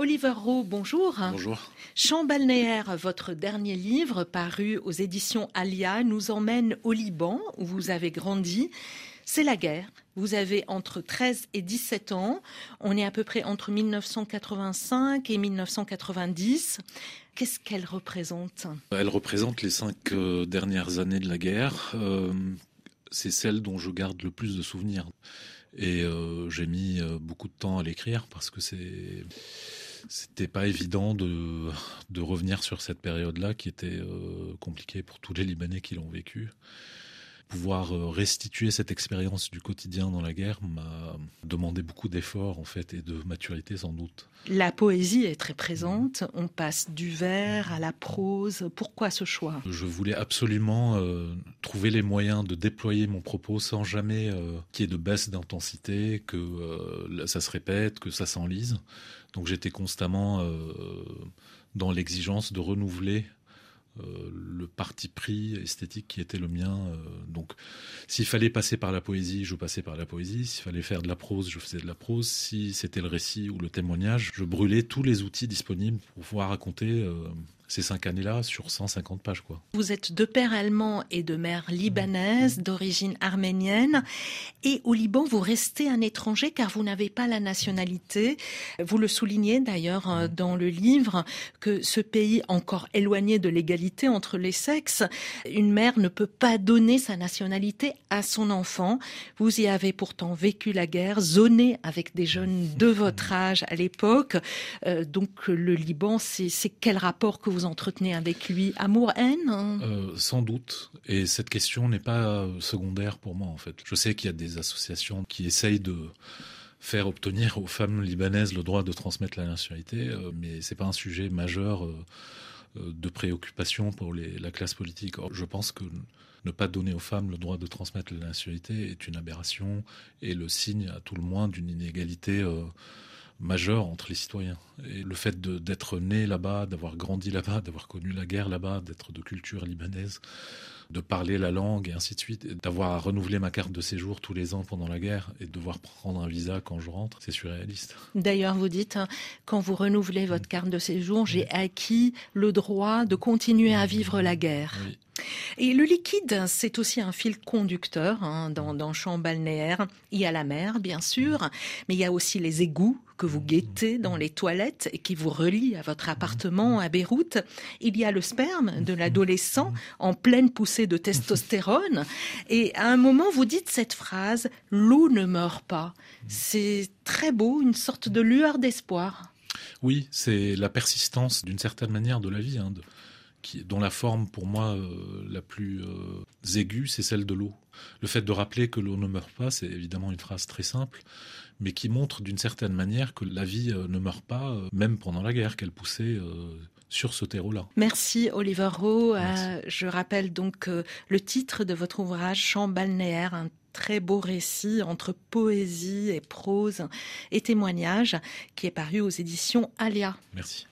Oliver Rowe, bonjour. Bonjour. Champ balnéaire, votre dernier livre paru aux éditions Alia nous emmène au Liban où vous avez grandi. C'est la guerre. Vous avez entre 13 et 17 ans. On est à peu près entre 1985 et 1990. Qu'est-ce qu'elle représente? Elle représente les cinq euh, dernières années de la guerre. Euh, c'est celle dont je garde le plus de souvenirs. Et euh, j'ai mis beaucoup de temps à l'écrire parce que c'est c'était pas évident de, revenir sur cette période-là qui était euh, compliquée pour tous les Libanais qui l'ont vécu. Pouvoir euh, restituer cette expérience du quotidien dans la guerre m'a demandé beaucoup d'efforts en fait et de maturité sans doute. La poésie est très présente. On passe du vers à la prose. Pourquoi ce choix? Je voulais absolument euh, trouver les moyens de déployer mon propos sans jamais euh, qu'il y ait de baisse d'intensité, que euh, ça se répète, que ça s'enlise. Donc j'étais constamment dans l'exigence de renouveler le parti pris esthétique qui était le mien. Euh, donc, s'il fallait passer par la poésie, je passais par la poésie. S'il fallait faire de la prose, je faisais de la prose. Si c'était le récit ou le témoignage, je brûlais tous les outils disponibles pour pouvoir raconter euh, ces cinq années-là sur 150 pages. Quoi. Vous êtes de père allemand et de mère libanaise, d'origine arménienne. Et au Liban, vous restez un étranger car vous n'avez pas la nationalité. Vous le soulignez d'ailleurs euh, dans le livre que ce pays encore éloigné de l'égalité entre les sexes, une mère ne peut pas donner sa nationalité à son enfant. Vous y avez pourtant vécu la guerre, zoné avec des jeunes de votre âge à l'époque. Euh, donc le Liban, c'est quel rapport que vous vous entretenez avec lui Amour-haine euh, Sans doute. Et cette question n'est pas secondaire pour moi, en fait. Je sais qu'il y a des associations qui essayent de faire obtenir aux femmes libanaises le droit de transmettre la nationalité, euh, mais c'est pas un sujet majeur euh, euh, de préoccupation pour les, la classe politique. Or, je pense que ne pas donner aux femmes le droit de transmettre la nationalité est une aberration et le signe à tout le moins d'une inégalité euh, majeur entre les citoyens. Et le fait d'être né là-bas, d'avoir grandi là-bas, d'avoir connu la guerre là-bas, d'être de culture libanaise, de parler la langue et ainsi de suite, d'avoir à renouveler ma carte de séjour tous les ans pendant la guerre et de devoir prendre un visa quand je rentre, c'est surréaliste. D'ailleurs, vous dites, hein, quand vous renouvelez votre carte de séjour, j'ai acquis le droit de continuer à vivre la guerre. Oui. Et le liquide, c'est aussi un fil conducteur hein, dans, dans champ balnéaire. Il y a la mer, bien sûr, mais il y a aussi les égouts que vous guettez dans les toilettes et qui vous relient à votre appartement à Beyrouth. Il y a le sperme de l'adolescent en pleine poussée de testostérone. Et à un moment, vous dites cette phrase, l'eau ne meurt pas. C'est très beau, une sorte de lueur d'espoir. Oui, c'est la persistance d'une certaine manière de la vie. Hein, qui, dont la forme pour moi euh, la plus euh, aiguë, c'est celle de l'eau. Le fait de rappeler que l'eau ne meurt pas, c'est évidemment une phrase très simple, mais qui montre d'une certaine manière que la vie euh, ne meurt pas, même pendant la guerre, qu'elle poussait sur ce terreau-là. Merci Oliver Rowe. Je rappelle donc le titre de votre ouvrage Champ balnéaire, un très beau récit entre poésie et prose et témoignage qui est paru aux éditions Alia. Merci.